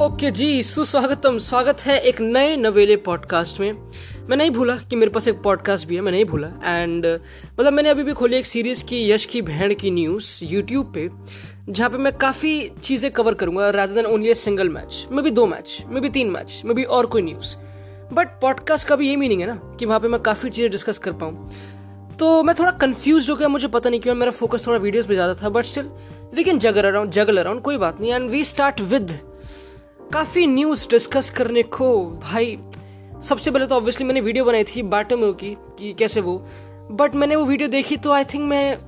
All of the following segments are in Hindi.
ओके जी, सुस्वागतम। स्वागत है एक नए नवेले पॉडकास्ट में। मैं नहीं भूला कि मेरे पास एक पॉडकास्ट भी है, मैं नहीं भूला। एंड मतलब मैंने अभी भी खोली एक सीरीज़ की, यश की बहन की न्यूज़ यूट्यूब पे, जहाँ पे मैं काफ़ी चीज़ें कवर करूँगा rather than only a single match मे भी दो मैच मे भी तीन मैच मे भी और कोई न्यूज़ बट पॉडकास्ट का भी ये मीनिंग है ना, कि वहाँ पे मैं काफ़ी चीज़ें डिस्कस कर पाऊँ। तो मैं थोड़ा कंफ्यूज हो गया, मुझे पता नहीं क्यों, मेरा फोकस थोड़ा वीडियोस पे ज़्यादा था but still we can juggle around juggle around कोई बात नहीं। एंड वी स्टार्ट विद काफ़ी न्यूज़ डिस्कस करने को, भाई, सबसे पहले तो ऑब्वियसली मैंने वीडियो बनाई थी बाटो की, कि कैसे वो बट मैंने वो वीडियो देखी तो आई थिंक मैं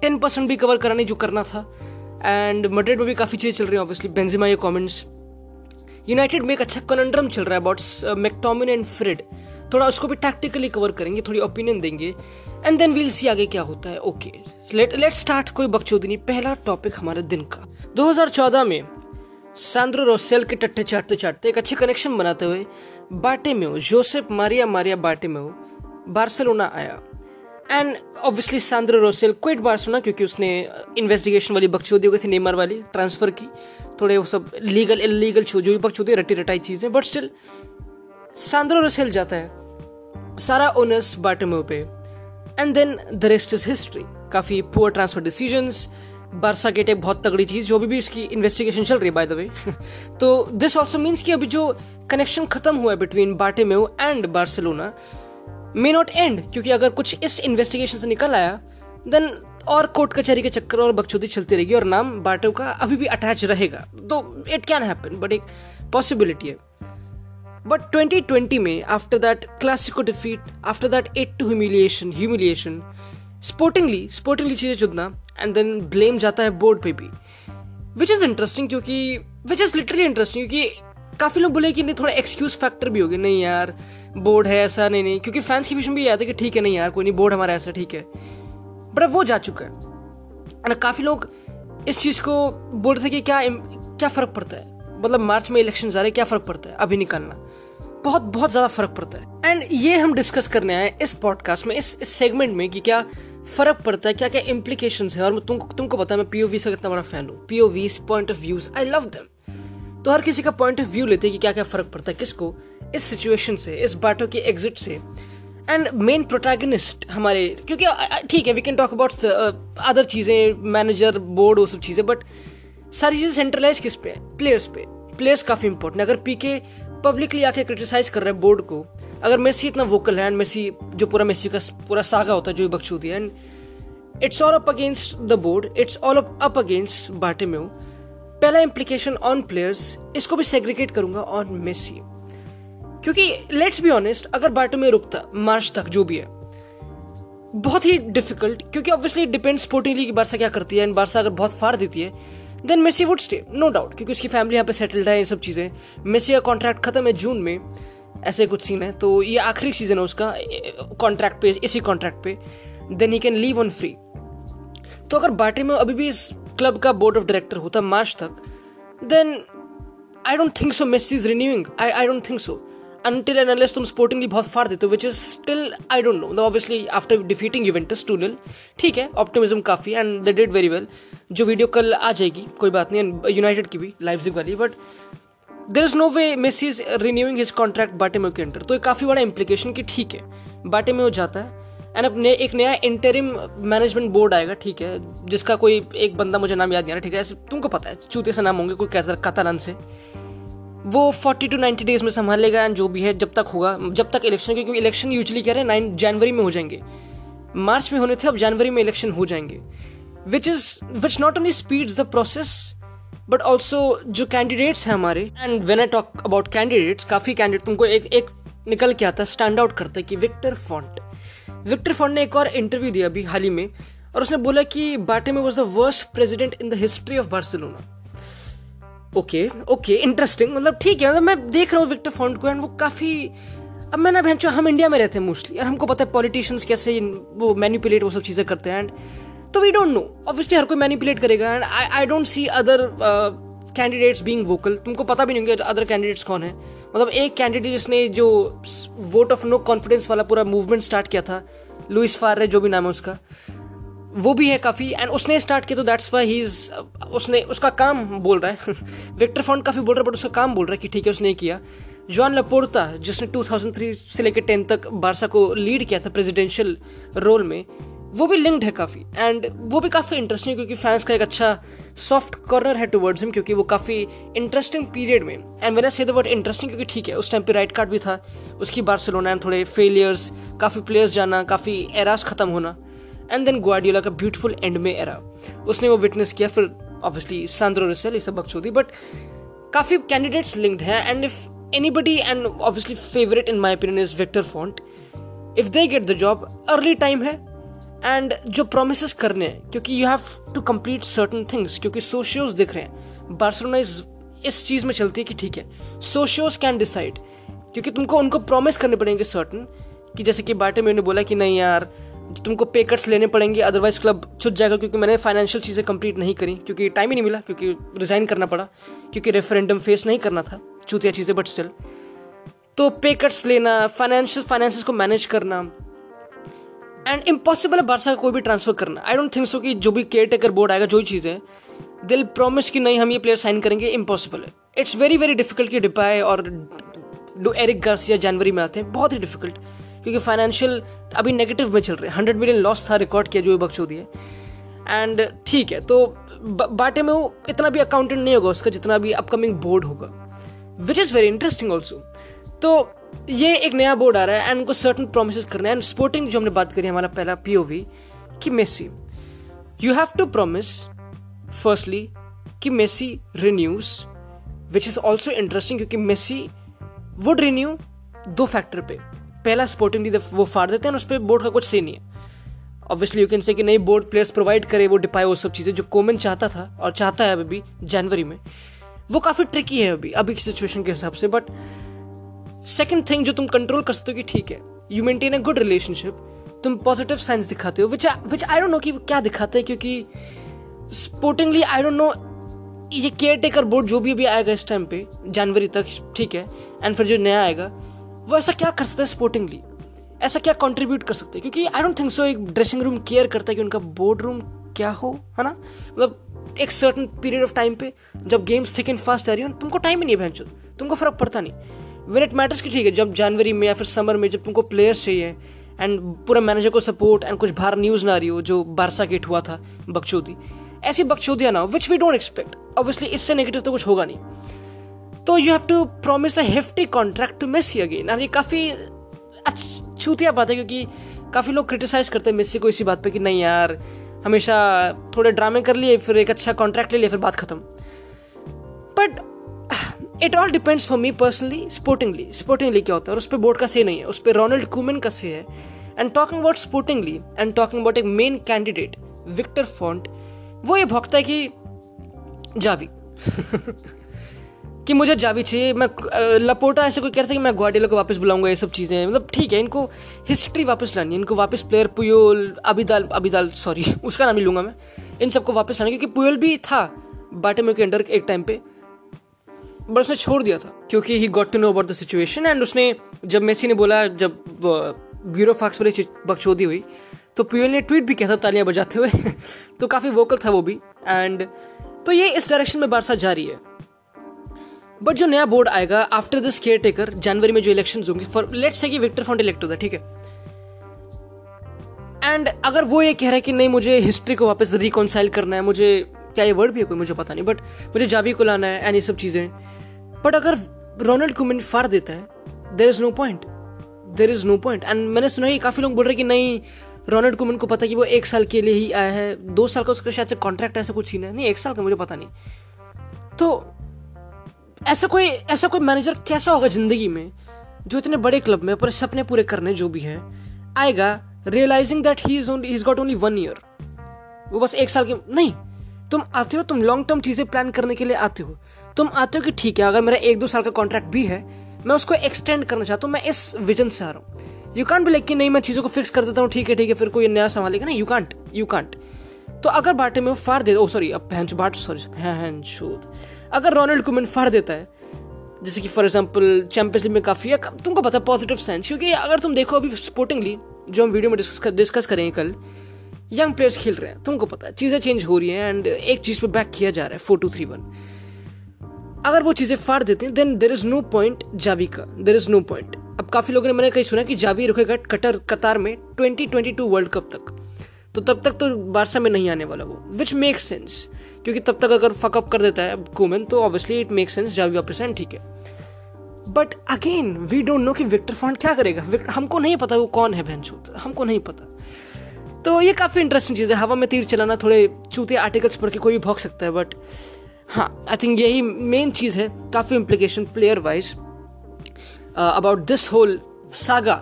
टेन परसेंट भी कवर कराने जो करना था एंड मड्रिड में भी काफ़ी चीज़ें चल रही हैं ऑब्वियसली बेंजिमा ये कमेंट्स यूनाइटेड में एक अच्छा कनंड्रम चल रहा है अबाउट मैकटोमिन एंड फ्रिड थोड़ा उसको भी टैक्टिकली कवर करेंगे, थोड़ी ओपिनियन देंगे एंड देन वील सी आगे क्या होता है ओके लेट लेट स्टार्ट कोई बकचोदी नहीं पहला टॉपिक हमारे दिन का. 2014 में सैंड्रो रोसेल के टट्टे चाटते चाटते एक अच्छे कनेक्शन बनाते हुए बाटे में जोसेफ मारिया मारिया बाटे में बार्सिलोना आया। And obviously Sandro Rosell quit Barcelona क्योंकि उसने इन्वेस्टिगेशन वाली बकचोदी हो गई थी नेमर वाली ट्रांसफ़र की। थोड़े वो सब लीगल इलीगल जो भी बकचोदी रटी रटाई चीज़ें बट स्टिल सैंड्रो रोसेल जाता है। सारा ओनर्स बाटे पे। And then the rest is history काफ़ी poor transfer decisions Barca get एक बहुत तगड़ी चीज़ जो भी, भी इसकी इन्वेस्टिगेशन चल रही है बाय द वे तो दिस ऑल्सो मीन्स कि अभी जो कनेक्शन खत्म हुआ है between Bartomeu and Barcelona may not end क्योंकि अगर कुछ इस इन्वेस्टिगेशन से निकल आया देन और कोर्ट कचहरी के चक्कर और बकचोदी चलती रहेगी और नाम बाटो का अभी भी अटैच रहेगा। तो इट कैन हैपन बट एक पॉसिबिलिटी है। बट 2020 में after that Clasico defeat after that eight two humiliation humiliation sportingly sportingly चीज़ें चुनना एंड देन ब्लेम जाता है बोर्ड पे भी विच इज़ इंटरेस्टिंग क्योंकि विच इज़ लिटरली इंटरेस्टिंग क्योंकि काफ़ी लोग बोले कि नहीं, थोड़ा एक्सक्यूज फैक्टर भी होगी नहीं यार बोर्ड है ऐसा, नहीं नहीं, क्योंकि फैंस के बीच में भी आता है कि ठीक है, नहीं यार, कोई नहीं बोर्ड हमारा ऐसा ठीक है। बट अब वो जा चुका है। और काफ़ी लोग इस चीज़ को बोल रहे थे कि क्या क्या फ़र्क पड़ता है? मतलब मार्च में इलेक्शन आ रहे क्या फ़र्क पड़ता है? अभी निकालना। बहुत बहुत ज़्यादा फ़र्क पड़ता है। एंड ये हम डिस्कस करने आए इस पॉडकास्ट में, इस इस सेगमेंट में कि क्या फ़र्क पड़ता है क्या क्या इम्प्लीकेशन है। और तुमको तुमको पता है मैं पीओवी से कितना बड़ा फ़ैन हूँ। POV point of views I love them तो हर किसी का पॉइंट ऑफ़ व्यू लेते हैं कि क्या क्या फ़र्क पड़ता है किसको, इस सिचुएशन से, इस बाटो के एग्जिट से। एंड मेन प्रोटैगनिस्ट हमारे, क्योंकि ठीक है we can talk about other चीज़ें मैनेजर बोर्ड वो सब चीज़ें बट सारी चीज़ें सेंट्रलाइज किस पे प्लेयर्स पे। प्लेयर्स काफ़ी इंपॉर्टेंट अगर पीके पब्लिकली आके क्रिटिसाइज कर रहे हैं बोर्ड को अगर मेसी इतना वोकल है एंड मेसी, जो पूरा मेसी का, पूरा सागा होता है, जो बख्शूदी है and it's all up against the board it's all up against बाटे में पहला इम्प्लीकेशन ऑन प्लेयर्स इसको भी सेग्रीगेट करूँगा ऑन मेसी। क्योंकि लेट्स बी ऑनेस्ट अगर बाटे में रुकता मार्च तक जो भी है, बहुत ही डिफ़िकल्ट क्योंकि obviously depend sporting league Barca क्या करती है एंड बारसा अगर बहुत फार देती है then Messi would stay no doubt क्योंकि उसकी फैमिली यहाँ पे सेटल्ड है, ये सब चीज़ें। मेसी का कॉन्ट्रैक्ट खत्म है जून में ऐसे कुछ सीन है तो ये आखिरी सीज़न है उसका कॉन्ट्रैक्ट पे, इसी कॉन्ट्रैक्ट पे then he can leave on free तो अगर बाटे में अभी भी इस क्लब का बोर्ड ऑफ़ डायरेक्टर होता मार्च तक then I don't think so Messi is renewing I I don't think so until and unless तुम स्पोर्टिंगली बहुत फार देते हो which is still I don't know obviously after defeating Juventus two nil ठीक है ऑप्टिमिज्म काफ़ी and they did very well जो वीडियो कल आ जाएगी, कोई बात नहीं यूनाइटेड की भी लाइव वाली but there is no way Messi is renewing his contract बाटे के अंडर तो काफ़ी बड़ा इंप्लीकेशन की ठीक है बाटे में हो जाता है एंड अब एक नया इंटरिम मैनेजमेंट बोर्ड आएगा, ठीक है, जिसका कोई एक बंदा मुझे नाम याद नहीं आ रहा, ठीक है, ऐसे तुमको पता है, चूते से नाम होंगे कोई कैसा कतालन से। वो 40 टू 90 डेज़ में संभालेगा एंड जो भी है, जब तक होगा, जब तक इलेक्शन क्योंकि इलेक्शन यूजली कह रहे हैं नाइन जनवरी में हो जाएँगे। मार्च में होने थे, अब जनवरी में इलेक्शन हो जाएँगे। Which is which not only speeds the process but also जो कैंडिडेट्स हैं हमारे and when I talk about candidates काफ़ी कैंडिडेट तुमको एक एक निकल के आता है स्टैंड आउट करता है कि विक्टर फॉन्ट विक्टर फॉन्ट ने एक और इंटरव्यू दिया अभी हाल ही में, और उसने बोला कि बाटे में was the worst president in the history of Barcelona okay okay interesting मतलब ठीक है मतलब मैं देख रहा हूँ विक्टर फॉन्ट को एंड वो काफ़ी, अब मैं ना, बहन हम इंडिया में रहते हैं मोस्टली और हमको पता है पॉलिटिशियंस कैसे वो मैनिपुलेट वो सब चीज़ें करते हैं एंड तो वी डोंट नो ऑब्वियसली हर कोई मैनिपुलेट करेगा and I I don't see other candidates being vocal तुमको पता भी नहीं होगा अदर कैंडिडेट्स कौन है। मतलब एक कैंडिडेट जिसने जो वोट ऑफ़ नो कॉन्फिडेंस वाला पूरा मूवमेंट स्टार्ट किया था लुइस फार जो भी नाम है उसका, वो भी है काफ़ी एंड उसने स्टार्ट किया तो दैट्स वाई ही उसने, उसका काम बोल रहा है। विक्टर फॉन्ट काफ़ी बोल रहा है बट उसका काम बोल रहा है कि ठीक है, उसने किया। जॉन लपोर्ता जिसने 2003 से लेकर 10 तक बारसा को लीड किया था प्रेसिडेंशियल रोल में वो भी लिंक्ड है काफ़ी। एंड वो भी काफ़ी इंटरेस्टिंग क्योंकि फैंस का एक अच्छा सॉफ्ट कॉर्नर है टुवर्ड्स हिम क्योंकि वो काफ़ी इंटरेस्टिंग पीरियड में। And when say the word interesting क्योंकि ठीक है, उस टाइम पे राइट कार्ड भी था। उसकी बार्सिलोना एंड थोड़े फेलियर्स काफ़ी प्लेयर्स जाना, काफ़ी एरास ख़त्म होना। एंड देन ग्वाडियोला का ब्यूटीफुल एंड में एरा उसने वो विटनेस किया, फिर ऑब्वियसली सांद्रो रिसेल ये सब बकचोदी। बट काफ़ी कैंडिडेट्स लिंक्ड हैं। And if anybody and obviously favourite in my opinion is Victor Font if they get the job early time है। एंड जो प्रोमिस करने हैं क्योंकि you have to complete certain things क्योंकि सोशियोज दिख रहे हैं। बार्सिलोना इस इस चीज़ में चलती है कि ठीक है। सोशियोज कैन डिसाइड क्योंकि तुमको, उनको प्रॉमिस करने पड़ेंगे सर्टन कि जैसे कि बाटे में बोला कि नहीं यार, तुमको पे कट्स लेने पड़ेंगे अदरवाइज़ क्लब छुट जाएगा, क्योंकि मैंने फाइनेंशियल चीज़ें कंप्लीट नहीं करी, क्योंकि टाइम ही नहीं मिला, क्योंकि रिजाइन करना पड़ा, क्योंकि रेफरेंडम फेस नहीं करना था, चूतिया चीज़ें बट स्टिल तो पे कट्स लेना फाइनेंशियल फाइनेंस को मैनेज करना एंड इम्पॉसिबल है बारसा का कोई भी ट्रांसफ़र करना। आई डोंट थिंक सो कि जो भी केयर टेकर बोर्ड आएगा, जो ही चीज़ें दिल प्रॉमिस कि नहीं, हम ये प्लेयर साइन करेंगे इम्पॉसिबल है। इट्स वेरी वेरी डिफ़िकल्ट कि डिपाए और डो एरिक गार्सिया जनवरी में आते हैं, बहुत ही डिफ़िकल्ट क्योंकि फाइनेंशियल अभी नेगेटिव में चल रहे हैं। हंड्रेड मिलियन लॉस था रिकॉर्ड किया जो बख्शोदी है। एंड ठीक है तो बाटे में वो इतना भी अकाउंटेंट नहीं होगा, उसका जितना भी अपकमिंग बोर्ड होगा। Which is very interesting also तो ये एक नया बोर्ड आ रहा है एंड उनको सर्टन प्रोमिस करना है। एंड स्पोर्टिंग जो हमने बात करी हमारा पहला पीओवी कि Messi you have to promise firstly कि Messi renews which is also interesting क्योंकि मेसी वुड रिन्यू दो फैक्टर पे। पहला स्पोर्टिंग वो फाड़ देते हैं उस पर बोर्ड का कुछ से नहीं है। ऑब्वियसली यू कैन से कि नई बोर्ड प्लेयर्स प्रोवाइड करे, वो डिपाए वो सब चीज़ें जो कोमन चाहता था और चाहता है अभी जनवरी में। वो काफ़ी ट्रिकी है अभी अभी की सिचुएशन के हिसाब से बट सेकेंड थिंग जो तुम कंट्रोल कर सकते हो कि ठीक है you maintain a good relationship तुम पॉजिटिव साइंस दिखाते हो विच विच आई डोंट नो कि क्या दिखाते हैं, क्योंकि स्पोर्टिंगली आई डोंट नो ये केयर टेकर बोर्ड जो भी अभी आएगा इस टाइम पे जनवरी तक, ठीक है एंड फिर जो नया आएगा, वो ऐसा क्या कर सकता है स्पोर्टिंगली ऐसा क्या कंट्रीब्यूट कर सकते हैं? क्योंकि आई डोंट थिंक सो एक ड्रेसिंग रूम केयर करता है कि उनका बोर्ड रूम क्या हो, है ना? मतलब एक सर्टन पीरियड ऑफ़ टाइम पे जब गेम्स थिक एंड फास्ट आ रही हो, तुमको टाइम ही नहीं भैंचो तुमको फ़र्क पड़ता नहीं। वेन इट मैटर्स कि ठीक है, जब जनवरी में या फिर समर में जब तुमको प्लेयर्स चाहिए एंड पूरा मैनेजर को सपोर्ट एंड कुछ बाहर न्यूज़ ना रही हो, जो बारसा गेट हुआ था, बकचोदी। ऐसी बकचोदियाँ ना which we don't expect obviously इससे नेगेटिव तो कुछ होगा नहीं। तो you have to promise a hefty contract to Messi again ये काफ़ी छूतिया बात है, क्योंकि काफ़ी लोग क्रिटिसाइज करते हैं मेसी को इसी बात पे कि नहीं यार, हमेशा थोड़े ड्रामे कर लिए, फिर एक अच्छा कॉन्ट्रैक्ट ले लिया फिर बात खत्म। But it all depends for me personally sportingly sportingly क्या होता है? और उस पर बोर्ड का से नहीं है। उस पर रोनाल्ड कुमेन का से है। And talking about sportingly and talking about एक मेन कैंडिडेट विक्टर फॉन्ट वो ये भोगता है कि जावी। कि मुझे जावी चाहिए। मैं लपोटा ऐसे कोई कहता है कि मैं ग्वाडियोला को वापस बुलाऊँगा, ये सब चीज़ें। मतलब ठीक है, इनको हिस्ट्री वापस लानी है। इनको वापस player Puyol Abidal Abidal sorry उसका नाम ही लूँगा मैं। इन सबको वापस लाना क्योंकि पुयोल भी था बाटे में के अंडर एक टाइम पे। बट उसने छोड़ दिया था, क्योंकि he got to know about the situation and उसने, जब मेसी ने बोला, जब ब्यूरो फैक्स वाली बकचोदी हुई तो पीएल ने ट्वीट भी किया था तालियाँ बजाते हुए तो काफ़ी वोकल था वो भी एंड तो ये इस डायरेक्शन में बारसा जा रही है। बट जो नया बोर्ड आएगा आफ्टर दिस केयर टेकर जनवरी में जो इलेक्शन होंगे फॉर लेट्स से कि विक्टर फॉन्ट इलेक्ट होता है ठीक है? एंड अगर वो ये कह रहा है कि नहीं, मुझे हिस्ट्री को वापस रिकॉन्साइल करना है, मुझे, क्या ये वर्ड भी है कोई, मुझे पता नहीं बट मुझे जाबी को लाना है एंड ये सब चीज़ें बट अगर रोनाल्ड कुमिन फाड़ देता है there is no point there is no point and मैंने सुना है काफ़ी लोग बोल रहे कि नहीं रोनाल्ड कुमिन को पता कि वो एक साल के लिए ही आया है, दो साल का उसका शायद से कॉन्ट्रैक्ट ऐसा कुछ है नहीं एक साल का, मुझे पता नहीं. तो ऐसा कोई ऐसा कोई मैनेजर कैसा होगा ज़िंदगी में, जो इतने बड़े क्लब में अपने सपने पूरे करने जो भी है, आएगा realising that he is only got only one year वो बस एक साल के, नहीं, तुम आते हो, तुम लॉन्ग टर्म चीज़ें प्लान करने के लिए आते हो तुम आते हो कि ठीक है अगर मेरा एक दो साल का कॉन्ट्रैक्ट भी है मैं उसको एक्सटेंड करना चाहता हूँ मैं इस विजन से आ रहा हूँ। यू कांट लाइक कि नहीं मैं चीज़ों को फिक्स कर देता हूँ ठीक है ठीक है फिर कोई नया संभालेगा ना यू कांट यू कांट तो अगर बाटे में फाड़ दे ओ सॉरी अब सॉरी हैं अगर देता है जैसे कि फॉर एग्ज़ाम्पल चैंपियंस लीग में काफ़ी है तुमको पता पॉजिटिव सेंस क्योंकि अगर तुम देखो अभी स्पोर्टिंगली जो हम वीडियो में डिस्कस कर, डिस्कस करेंगे कल यंग प्लेयर्स खेल रहे हैं तुमको पता है चीज़ें चेंज हो रही हैं एंड एक चीज़ पे बैक किया जा रहा है फोर टू थ्री वन अगर वो चीज़ें फाड़ देते हैं then there is no point Xavi का देर इज़ नो पॉइंट अब काफ़ी लोगों ने मैंने कहीं सुना कि जावी रुकेगा कटर, कतार में 2022 वर्ल्ड कप तक। तो तब तक तो बारसा में नहीं आने वाला वो विच मेक सेंस क्योंकि तब तक अगर फकअप कर देता है कुमेन तो obviously it make sense Xavi वापस एंड ठीक है। But again we don't know कि विक्टर फॉन्ट क्या करेगा। हमको नहीं पता वो कौन है भैंसोत हमको नहीं पता। तो ये काफ़ी इंटरेस्टिंग चीज़ है। हवा में तीर चलाना, थोड़े चूते आर्टिकल्स पढ़ के कोई भी भोग सकता है बट हाँ आई थिंक यही मेन चीज़ है काफ़ी implication player wise about this whole saga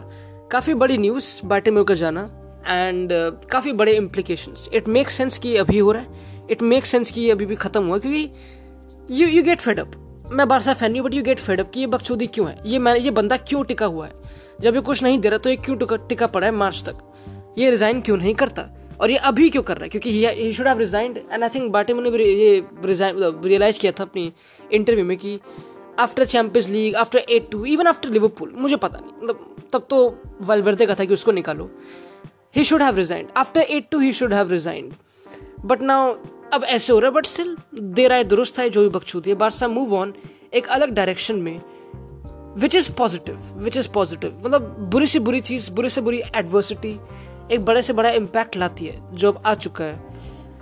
काफ़ी बड़ी न्यूज़ बाटे का जाना एंड uh, काफ़ी बड़े इम्प्लीकेशंस इट मेक सेंस कि अभी हो रहा है इट मेक सेंस कि अभी भी ख़त्म हुआ क्योंकि you you get fed up मैं बारसा फ़ैन नहीं but you get fed up कि ये बकचोदी क्यों है? ये मैं ये बंदा क्यों टिका हुआ है? जब ये कुछ नहीं दे रहा तो ये क्यों टिका पड़ा है मार्च तक? ये रिजाइन क्यों नहीं करता? और ये अभी क्यों कर रहा है? क्योंकि he should have resigned and I think बाटे ने ये रियलाइज़ किया था अपनी इंटरव्यू में कि after Champions League after eight two even after Liverpool मुझे पता नहीं मतलब तब तो वेलवर्दे का था कि उसको निकालो। He should have resigned after eight two he should have resigned but now अब ऐसे हो रहा है बट स्टिल देर आए, दुरुस्त है जो भी बकचूती है बारसा मूव ऑन एक अलग डायरेक्शन में which is positive which is positive मतलब बुरी से बुरी चीज़, बुरी से बुरी एडवर्सिटी एक बड़े से बड़ा इम्पैक्ट लाती है जो अब आ चुका है।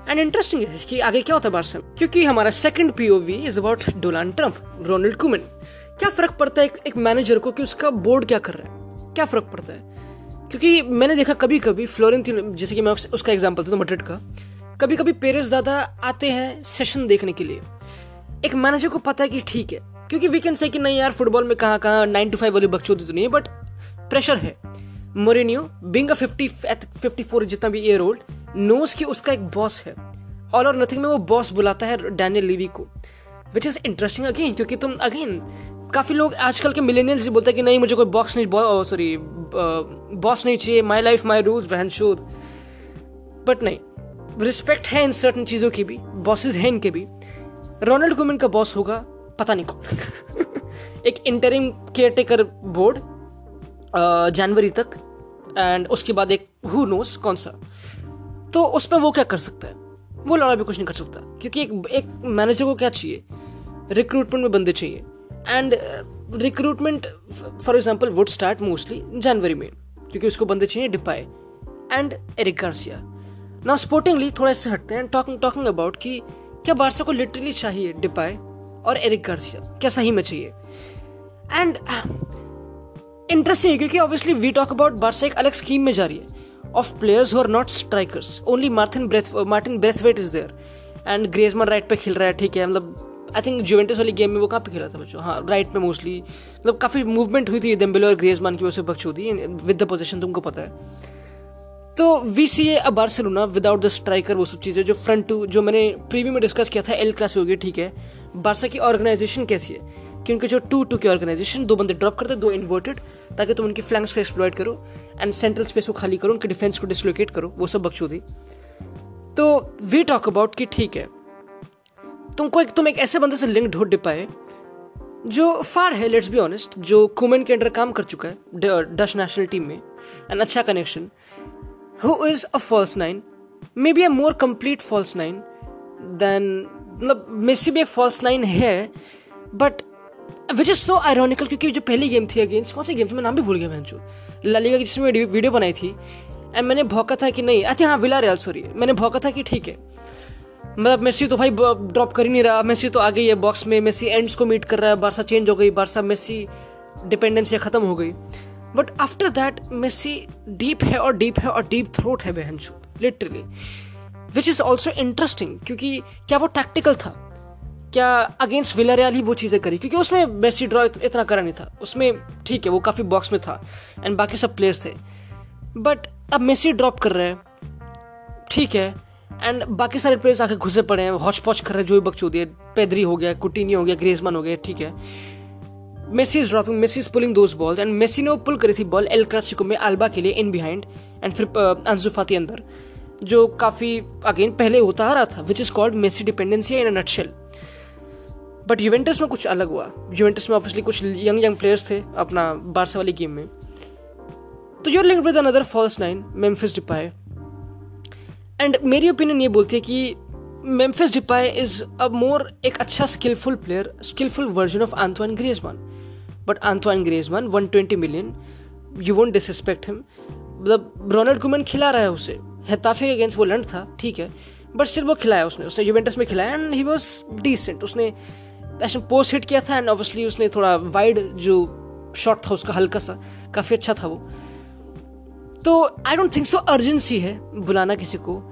एंड इंटरेस्टिंग है कि आगे क्या होता है बारसा क्योंकि हमारा second POV is about Donald Trump Ronald Koeman क्या फ़र्क पड़ता है एक, एक मैनेजर को कि उसका बोर्ड क्या कर रहा है? क्या फ़र्क पड़ता है? क्योंकि मैंने देखा कभी कभी फ्लोरेंटिन जैसे कि मैं उसका एग्जांपल था मड्रिड का। कभी कभी पेरेंट्स दादा आते हैं सेशन देखने के लिए। एक मैनेजर को पता है कि ठीक है क्योंकि वी कैन से कि नहीं यार फुटबॉल में कहाँ कहाँ नाइन टू फाइव वाली बकचोदी तो नहीं है बट प्रेशर है। मोरिनियो बिंग फिफ्टी फोर जितना भी ईयर ओल्ड नोस कि उसका एक बॉस है। ऑल और नथिंग में वो बॉस बुलाता है डैनियल लिवी को। विच इज़ इंटरेस्टिंग अगेन क्योंकि तुम अगेन काफ़ी लोग आजकल के मिलेनियल्स बोलते हैं कि नहीं, मुझे कोई बॉक्स नहीं सॉरी बॉस नहीं चाहिए माई लाइफ माई रूल्स बहन शोध। बट नहीं रिस्पेक्ट है इन सर्टन चीज़ों की भी बॉसेस हैं इनके भी। रोनाल्ड कुमिन का बॉस होगा, पता नहीं कौन। एक इंटरिम केयर टेकर बोर्ड जनवरी तक एंड उसके बाद एक हु नोस कौन सा। तो उस पर वो क्या कर सकता है? वो लड़ा भी कुछ नहीं कर सकता, क्योंकि एक एक मैनेजर को क्या चाहिए? रिक्रूटमेंट में बंदे चाहिए। And recruitment for example would start mostly जनवरी में, क्योंकि उसको बंदे चाहिए डिपाए एंड एरिक गार्सिया ना स्पोर्टिंगली थोड़ा इससे हटते हैं टॉकिंग टॉकिंग अबाउट कि क्या बारसा को लिटरली चाहिए डिपाए और एरिक गार्सिया क्या सही में चाहिए? एंड इंटरेस्टिंग है क्योंकि obviously we talk about Barça एक अलग स्कीम में जा रही है। Of players who are not strikers only Martin Braith Martin Braithwaite is there and Griezmann right पे खेल रहा है, ठीक है। मतलब आई थिंक जुवेंटस वाली गेम में वो कहाँ पे खेला था बच्चों? हाँ राइट पे मोस्टली मतलब काफ़ी मूवमेंट हुई थी डेम्बेले और ग्रेजमान की वजह से बख्शोदी विद द पोजिशन तुमको पता है। तो वी सी ए अब बार्सिलोना विदाउट द स्ट्राइकर वो सब चीज़ें जो फ्रंट टू जो मैंने प्रीव्यू में डिस्कस किया था एल क्लास हो गई ठीक है। बारसा की ऑर्गेनाइजेशन कैसी है? क्योंकि जो टू टू की ऑर्गेनाइजेशन दो बंदे ड्रॉप करते दो इन्वर्टेड ताकि तुम उनकी फ्लैंक्स को एक्सप्लॉइट करो एंड सेंट्रल स्पेस को खाली करो, उनके डिफेंस को डिसलोकेट करो, वो सब बख्शोदी। तो वी टॉक अबाउट कि ठीक है। तुमको एक, तुम एक ऐसे बंदे से लिंक ढूंढ पाए, जो फार है लेट्स बी ऑनेस्ट जो कुमेन के अंडर काम कर चुका है डच नेशनल टीम में एंड अच्छा connection is a false nine maybe a more complete false nine then मतलब मेसी भी एक फॉल्स नाइन है but which is so ironical क्योंकि जो पहली गेम थी अगेंस्ट कौन सी गेम थी? मैं नाम भी भूल गया मैं लालिगा की जिसमें वीडियो बनाई थी। एंड मैंने भौका था कि नहीं। अच्छा हाँ विला रियल सॉरी मैंने भौका था कि ठीक है। मतलब मेसी तो भाई ड्रॉप कर ही नहीं रहा। मेसी तो आ गई है बॉक्स में। मेसी एंड्स को मीट कर रहा है। बारसा चेंज हो गई। बारसा मेसी डिपेंडेंसी खत्म हो गई। But after that Messi deep है और डीप है और डीप थ्रोट है बहन literally which is also interesting क्योंकि क्या वो टैक्टिकल था? क्या अगेंस्ट विलरियाल ही वो चीज़ें करी? क्योंकि उसमें मेसी ड्रॉ इतना करा नहीं था। उसमें ठीक है, वो काफ़ी बॉक्स में था एंड बाकी सब प्लेयर्स थे। बट अब मेसी ड्रॉप कर रहे हैं, ठीक है एंड बाकी सारे प्लेयर्स आके घुसे पड़े हैं हॉच पॉच कर रहे हैं, जो भी बकचोदी है पेदरी हो गया कुटीनी हो गया ग्रेजमन हो गया, ठीक है। Messi is dropping Messi is pulling those balls and Messi ने वो पुल करी थी बॉल एल क्लासिको में अल्बा के लिए इन बिहाइंड एंड फिर अंजू फाती अंदर, जो काफ़ी अगेन पहले होता आ रहा था which is called Messi dependency in nutshell but Juventus में कुछ अलग हुआ। यूवेंटस में ऑब्वियसली कुछ यंग यंग प्लेयर्स थे अपना बारसा वाली गेम में। तो your link with another falls nine Memphis Depay and मेरी ओपिनियन ये बोलती है कि Memphis Depay is a more एक अच्छा skilful player skilful version of Antoine Griezmann but Antoine Griezmann 120 million you won't disrespect him मतलब रोनाल्ड कुमन खिला रहा है उसे। हेताफे के अगेंस्ट वो लंड था, ठीक है। बट सिर्फ़ वो खिलाया उसने। उसने यूवेंटस में खिलाया एंड ही वॉज़ डिसेंट उसने ऐसे पोस्ट हिट किया था एंड ऑब्वियसली उसने थोड़ा वाइड जो शॉट था उसका हल्का सा, काफ़ी अच्छा था वो। तो I don't think so urgency है बुलाना किसी को।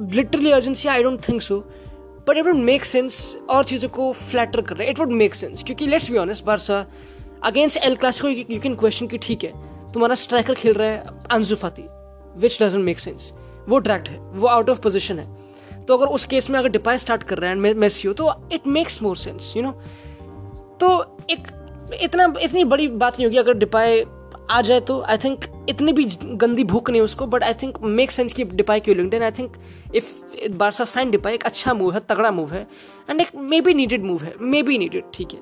Literally urgency I don't think so but it would make sense और चीज़ों को फ्लैटर कर रहे इट वुड मेक सेंस क्योंकि let's be honest Barca against El Clasico you can question कि ठीक है, तुम्हारा स्ट्राइकर खेल रहा है Ansu Fati which doesn't make sense वो ड्रैक्ट है, वो आउट ऑफ़ पोजिशन है। तो अगर उस केस में अगर डिपाई स्टार्ट कर रहे हैं मेसी हो तो it makes more sense you know तो एक, इतना, इतनी बड़ी बात नहीं होगी अगर डिपाई आ जाए तो आई थिंक इतनी भी गंदी भूख नहीं उसको but I think make sense की डिपाई क्यों linked I think if Barca sign Depay एक अच्छा मूव है तगड़ा मूव है एंड एक मे बी नीडेड मूव है मे बी नीडेड ठीक है।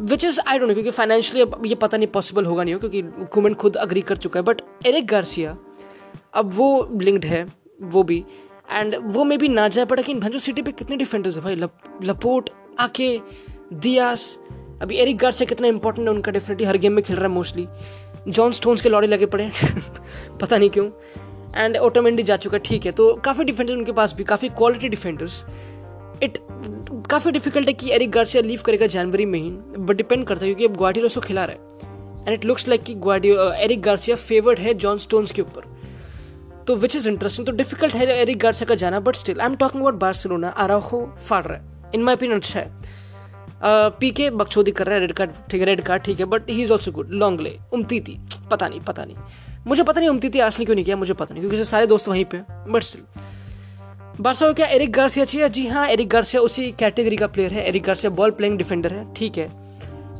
Which is I don't know क्योंकि फाइनेंशियली अब ये पता नहीं पॉसिबल होगा नहीं हो क्योंकि हुकूमत खुद अग्री कर चुका है बट एरिक गार्सिया अब वो लिंक्ड है वो भी एंड वो मे भी ना जाए बट अगेन भंजो सिटी पे कितने डिफेंडर्स है भाई? लप, लपोट आके दियास अभी एरिक गार्सिया कितना इंपॉर्टेंट है उनका डेफिनेटली हर गेम में खेल रहा है मोस्टली जॉन स्टोन्स के लॉरी लगे पड़े पता नहीं क्यों। एंड ऑटोमेंडी जा चुका ठीक है। तो काफ़ी डिफेंडर्स उनके पास भी, काफ़ी क्वालिटी डिफेंडर्स इट काफ़ी डिफ़िकल्ट है कि एरिक गार्सिया लीव करेगा जनवरी में ही बट डिपेंड करता है, क्योंकि अब ग्वाडियो उसको खिला रहा है। एंड इट लुक्स लाइक कि ग्वाडियो एरिक गार्सिया फेवर्ड है जॉन स्टोन्स के ऊपर। तो विच इज़ इंटरेस्टिंग तो डिफ़िकल्ट है एरिक गार्सिया का जाना but still I am talking about Barcelona Araujo फाड़ रहा है। इन माई ओपिनियन अच्छा है। पी के बकचोदी कर रहा है रेड कार्ड ठीक है रेड कार्ड ठीक है but he is also good long ले उमती थी पता नहीं पता नहीं. मुझे पता नहीं उमती थी असली क्यों नहीं किया, मुझे पता नहीं, क्योंकि सारे दोस्त वहीं पे बट स्टिल बारसा क्या एरिक गार्सिया चाहिए? जी हाँ एरिक गार्सिया उसी कैटेगरी का प्लेयर है. Eric Garcia ball playing defender है, ठीक है.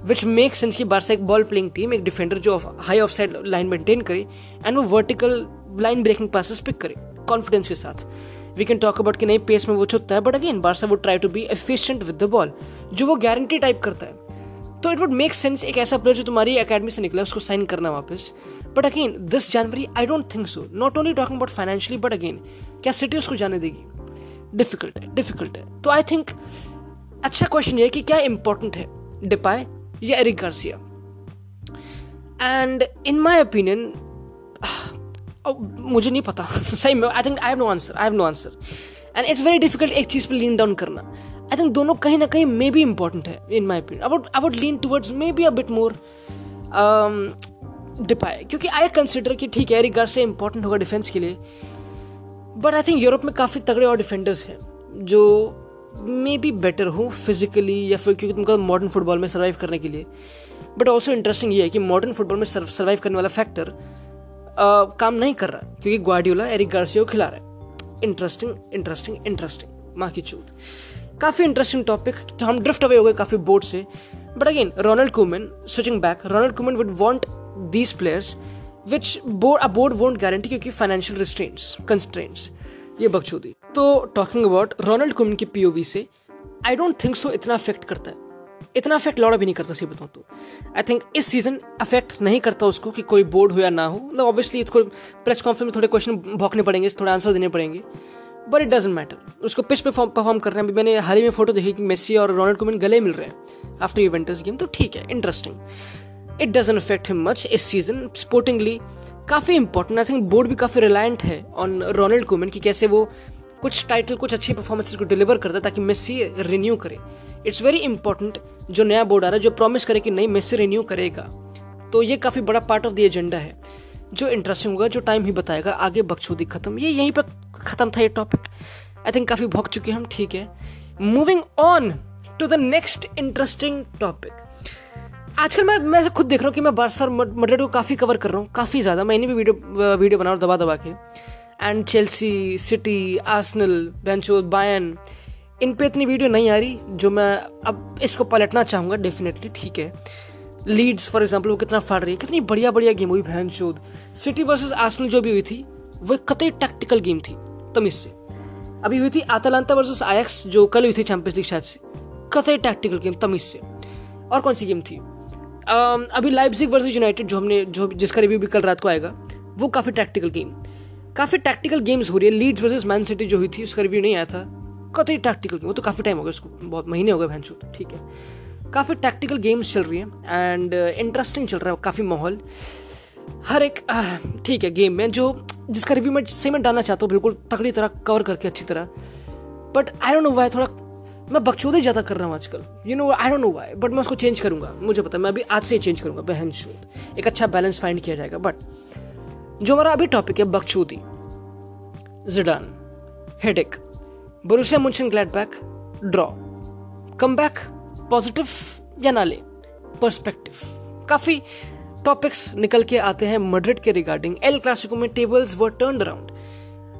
विच मेक सेंस की बारसा एक बॉल प्लेइंग टीम एक डिफेंडर जो high offside line maintain करे एंड वो vertical line breaking passes pick करे कॉन्फिडेंस के साथ. वी कैन टॉक अबाउट कि नहीं पेस में वो छुपता है बट अगेन बारसा वो try to be efficient with the ball जो वो गारंटी टाइप करता है। तो इट वुड मेक सेंस एक ऐसा प्लेयर जो तुम्हारी अकेडमी से निकला उसको साइन करना वापस। But again this January I don't think so not only talking about financially but again क्या सिटी उसको जाने देगी? डिफ़िकल्ट है डिफ़िकल्ट है। तो आई थिंक अच्छा क्वेश्चन ये कि क्या इंपॉर्टेंट है? डिपाई या Eric Garcia and in my opinion मुझे नहीं पता। सही में I think I have no answer I have no answer and it's very difficult एक चीज़ पर लीन डाउन करना। आई थिंक दोनों कहीं ना कहीं मे बी इंपॉर्टेंट है in my opinion about I would lean towards maybe a bit more Depay क्योंकि आई कंसिडर कि ठीक है एरिक गार्सिया इंपॉर्टेंट होगा डिफेंस के लिए। बट आई थिंक यूरोप में काफ़ी तगड़े और डिफेंडर्स हैं, जो मे बी बेटर हो फिजिकली या फिर क्योंकि तुमको मॉडर्न फुटबॉल में सर्वाइव करने के लिए। बट ऑल्सो इंटरेस्टिंग ये है कि मॉडर्न फुटबॉल में सर्वाइव करने वाला फैक्टर काम नहीं कर रहा, क्योंकि ग्वाडियोला एरिक गार्सियो खिला रहा है। इंटरेस्टिंग इंटरेस्टिंग इंटरेस्टिंग माँ की चूत काफ़ी इंटरेस्टिंग टॉपिक तो हम ड्रिफ्ट अवे हो गए काफ़ी बोर्ड से। But again Ronald Koeman switching back Ronald Koeman would want these players which board a board won't guarantee क्योंकि फाइनेंशियल रिस्ट्रेंट्स कंस्ट्रेंट्स ये बकचोदी। तो टॉकिंग अबाउट रोनाल्ड कुमन की पीओवी से आई डोंट थिंक सो इतना अफेक्ट करता है। इतना अफेक्ट लौड़ा भी नहीं करता, सही बताऊँ तो। आई थिंक इस सीज़न अफेक्ट नहीं करता उसको कि कोई बोर्ड हो या ना हो। मतलब ऑब्वियसली इसको प्रेस कॉन्फ्रेंस में थोड़े क्वेश्चन भोंकने पड़ेंगे थोड़े आंसर देने पड़ेंगे। बट इट डजेंट मैटर उसको पिच पे परफॉर्म कर रहे हैं। अभी मैंने हाल ही में फ़ोटो देखी कि मेसी और रोनाल्ड कुमन गले मिल रहे हैं आफ्टर इवेंटर्स गेम तो ठीक है interesting it doesn't affect him much इस सीज़न स्पोर्टिंगली काफ़ी इंपॉर्टेंट आई थिंक बोर्ड भी काफ़ी रिलायंट है ऑन रोनाल्ड कुमन कि कैसे वो कुछ टाइटल कुछ अच्छी परफॉर्मेंसेज को डिलीवर करता है ताकि मेसी रिन्यू करे। इट्स वेरी इंपॉर्टेंट जो नया बोर्ड आ रहा है, जो प्रॉमिस करे कि नहीं मेसी रिन्यू करेगा। तो ये काफ़ी बड़ा पार्ट ऑफ़ द एजेंडा है। जो इंटरेस्टिंग होगा, जो टाइम ही बताएगा, आगे बकचोदी खत्म। ये यहीं पर खत्म था ये टॉपिक आई थिंक काफ़ी भोग चुके हम, ठीक है। Moving on to the next interesting topic आजकल मैं मैं खुद देख रहा हूँ कि मैं बारसा और मड्रिड को काफ़ी कवर कर रहा हूँ, काफ़ी ज़्यादा। मैंने भी वीडियो वीडियो बना रहा हूँ दबा दबा के। एंड चेल्सी, सिटी, आर्सनल बेंचो बायन इन पे इतनी वीडियो नहीं आ रही जो मैं अब इसको पलटना चाहूँगा डेफिनेटली ठीक है। लीड्स फॉर एग्ज़ाम्पल वो कितना फाड़ रही है, कितनी बढ़िया बढ़िया गेम हुई भैन शोध सिटी वर्सेज आर्सनल जो भी हुई थी, वो कतई टैक्टिकल गेम थी, तमीज से। अभी हुई थी आतालांता वर्सेस आयक्स जो कल हुई थी चैंपियंस लीग शायद से। कतई टैक्टिकल गेम तमीज से। और कौन सी गेम थी? अभी लाइव वर्सेज यूनाइटेड जो हमने, जो जिसका रिव्यू भी कल रात को आएगा, वो काफ़ी टैक्टिकल गेम काफ़ी टैक्टिकल गेम्स हो रही है। लीड्स वर्सेस मैन सिटी जो हुई थी उसका रिव्यू नहीं आया था। कतई टैक्टिकल गेम वो तो काफ़ी टाइम हो गया उसको। बहुत महीने हो गए भैंस ठीक है। काफ़ी टैक्टिकल गेम्स चल रही है एंड इंटरेस्टिंग uh, चल रहा है काफ़ी माहौल। हर एक ठीक है गेम में जो जिसका रिव्यू मैं से मैं डालना चाहता हूँ बिल्कुल तगड़ी तरह कवर करके अच्छी तरह। But I don't know why थोड़ा मैं बकचोदे ज़्यादा कर रहा हूँ आजकल। You know I don't know why but मैं उसको चेंज करूँगा। मुझे पता मैं अभी आज से ही चेंज करूँगा बहन शोध। एक अच्छा बैलेंस फाइंड किया जाएगा बट जो हमारा अभी टॉपिक है बकचोदी Zidane headache Borussia Monchengladbach draw come back positive या नाले पर्सपेक्टिव काफ़ी टॉपिक्स निकल के आते हैं मड्रिड के रिगार्डिंग एल क्लासिको में टेबल्स वर टर्न अराउंड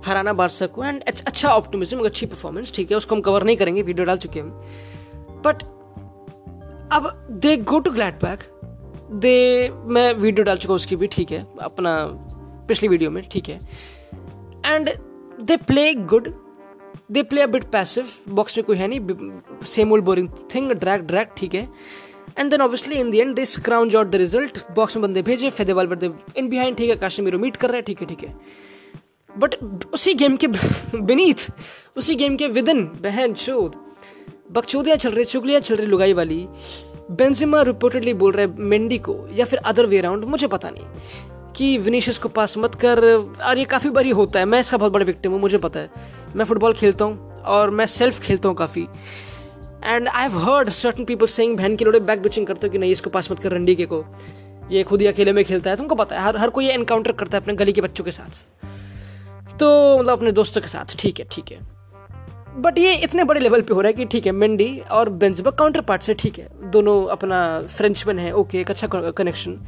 हराना बारसा को एंड अच्छा ऑप्टिमिज्म अच्छी परफॉर्मेंस ठीक है, उसको हम कवर नहीं करेंगे वीडियो डाल चुके हैं। बट अब they go to Gladbach दे मैं वीडियो डाल चुका उसकी भी, ठीक है, अपना पिछली वीडियो में, ठीक है? And they play good they play a bit passive box में कोई है नहीं same old boring thing drag drag ठीक है? And then obviously in the end they scrounged out the result box में बंदे भेजे फेदेवाल बंदे इन बिहाइंड ठीक है? काश्मीर मीट कर रहे हैं, ठीक है ठीक है? बट उसी गेम के बिनीथ उसी गेम के विद इन बहन, चोद, बकचोदियाँ चल रही, चुगलियाँ चल रही लुगाई वाली बेंजिमा रिपोर्टेडली बोल रहे मेंडी को, या फिर अदर वे अराउंड मुझे पता नहीं। कि विनीशियस को पास मत कर। और ये काफ़ी बारी होता है। मैं इसका बहुत बड़ा विक्टिम हूँ, मुझे पता है। मैं फुटबॉल खेलता हूँ और मैं सेल्फ खेलता हूँ काफ़ी। And I have heard certain people saying बहन, के लोड़े बैक बिचिंग करते हो कि नहीं? इसको पास मत कर रंडी के को। ये खुद ही अकेले में खेलता है। तुमको पता है, हर हर कोई एनकाउंटर करता है अपने गली के बच्चों के साथ। तो मतलब अपने दोस्तों के साथ। ठीक है ठीक है। बट ये इतने बड़े लेवल पे हो रहा है कि ठीक है मेंडी और बेंजबा काउंटर पार्ट से ठीक है। दोनों अपना फ्रेंचमैन है ओके एक अच्छा कनेक्शन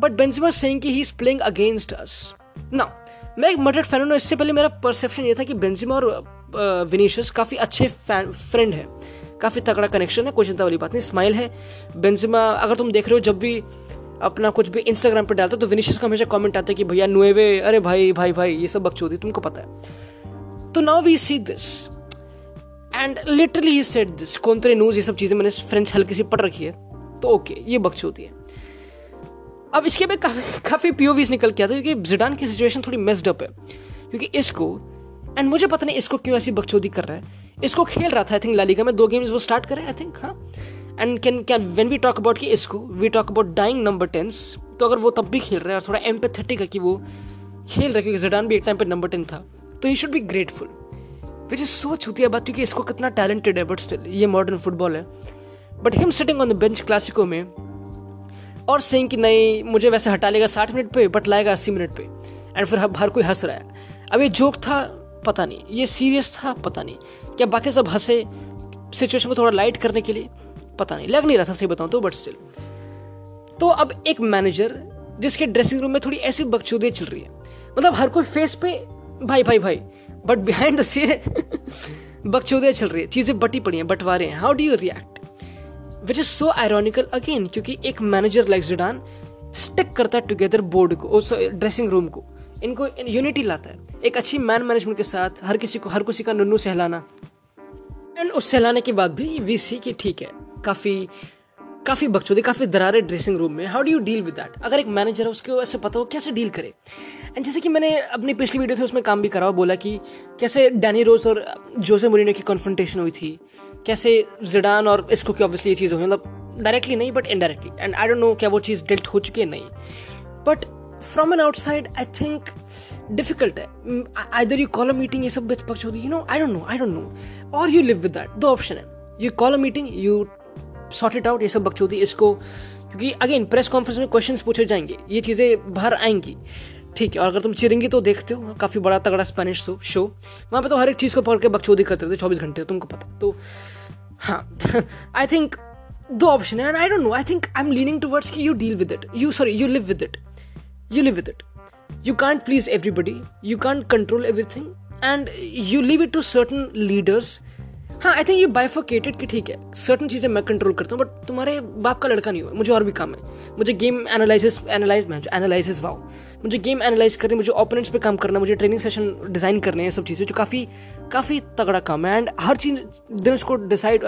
बट बेंजमा सेइंग कि he is playing against us ना मैं एक मर्डर फ़ैन हूँ इससे पहले मेरा परसेप्शन ये था कि बेंजिमा और विनीशियस काफ़ी अच्छे फ्रेंड है। काफ़ी तगड़ा कनेक्शन है, कोई चिंता वाली बात नहीं स्माइल है। बेंजिमा अगर तुम देख रहे हो जब भी अपना कुछ भी इंस्टाग्राम पर डालता तो विनीशियस का हमेशा कमेंट आता है कि भैया नुएवे अरे भाई भाई भाई, ये सब बकचोदी, तुमको पता है। तो now we see this and literally he said this कौनतरे news ये सब चीज़ें मैंने फ्रेंच हल्की सी पढ़ रखी है। तो ओके ये बकचोदी है। अब इसके भी काफ़ी काफ़ी पीओवीज निकल के आता है, क्योंकि जिडान की सिचुएशन थोड़ी मेस्ड अप है। क्योंकि इसको एंड मुझे पता नहीं इसको क्यों ऐसी बकचोदी कर रहा है। इसको खेल रहा था आई थिंक लालिका में दो गेम्स वो स्टार्ट करें आई थिंक हाँ। एंड कैन क्या वेन वी टॉक अबाउट कि इसको we talk about dying number tens तो अगर वो तब भी खेल रहा है और थोड़ा एम्पेथेटिक है कि वो खेल रहा है, क्योंकि जिडान भी एक टाइम पर नंबर टेन था तो you should be grateful which is so छूती बात, क्योंकि इसको कितना टैलेंटेड है बट स्टिल ये मॉडर्न फुटबॉल है। But him sitting on the bench Clasico में और सेइंग कि नहीं, मुझे वैसे हटा लेगा साठ मिनट पे बट लाएगा अस्सी मिनट पे। एंड फिर हर कोई हंस रहा है। अब ये जोक था, पता नहीं। ये सीरियस था, पता नहीं। क्या बाकी सब हंसे सिचुएशन को थोड़ा लाइट करने के लिए? पता नहीं। लग नहीं रहा था, सही बताऊँ तो बट स्टिल तो अब एक मैनेजर जिसके ड्रेसिंग रूम में थोड़ी ऐसी बकचोदी चल रही है। मतलब हर कोई फेस पे, भाई भाई भाई। बट बिहाइंड द सीन बकचोदियाँ चल रही है। चीज़ें बटी पड़ी हैं बंटवारे हैं। How do you react which is so ironical again क्योंकि एक मैनेजर लाइक जिडान स्टिक करता है टुगेदर बोर्ड को ड्रेसिंग रूम को। इनको यूनिटी लाता है। एक अच्छी मैन मैनेजमेंट के साथ हर किसी को, हर किसी का नुन्नू सहलाना। एंड उस सहलाने के बाद भी वी सी की ठीक है, काफ़ी काफ़ी बकचोदी, काफ़ी दरारे ड्रेसिंग रूम में। How do you deal with that अगर एक मैनेजर है, उसको ऐसे पता हो, कैसे डील करे? एंड जैसे कि मैंने अपनी पिछली वीडियो थे, उसमें काम भी करा बोला कि कैसे डैनी रोज और जोसे मुरीनो की कॉन्फ्रंटेशन हुई थी। कैसे जिडान और इसको की ऑब्वियसली ये चीज़ हुई मतलब डायरेक्टली नहीं but indirectly and I don't know क्या वो चीज़ डिल्ट हो चुकी है, नहीं. But from an outside I think difficult है. Either you call a meeting ये सब पक्ष होती you know I don't know I don't know और यू लिव विद दैट दो ऑप्शन है. You call a meeting you sort it out ये सब बकचोदी इसको. क्योंकि अगेन प्रेस कॉन्फ्रेंस में क्वेश्चंस पूछे जाएँगे. ये चीज़ें बाहर आएँगी. ठीक है, और अगर तुम चिरेंगी तो देखते हो. काफ़ी बड़ा तगड़ा स्पेनिश शो वहाँ पे तो हर एक चीज़ को पढ़ के बकचोदी करते थे चौबीस घंटे, तुमको पता तो huh. I think the option, and I don't know. I think I'm leaning towards you deal with it. You sorry, you live with it. You live with it. You can't please everybody. You can't control everything, and you leave it to certain leaders हाँ आई थिंक ये बाइफोकेटेड कि ठीक है सर्टन चीज़ें मैं कंट्रोल करता हूँ बट तुम्हारे बाप का लड़का नहीं हुआ, मुझे और भी काम है। मुझे गेम एनालिसिस एनालाइज मैं एनालिसिस वाओ मुझे गेम एनालाइज करनी, मुझे ओपोनेंट्स पे काम करना, मुझे ट्रेनिंग सेशन डिज़ाइन करने हैं सब चीज़ें, जो काफ़ी काफ़ी तगड़ा काम है। एंड हर चीज़, दिन उसको डिसाइड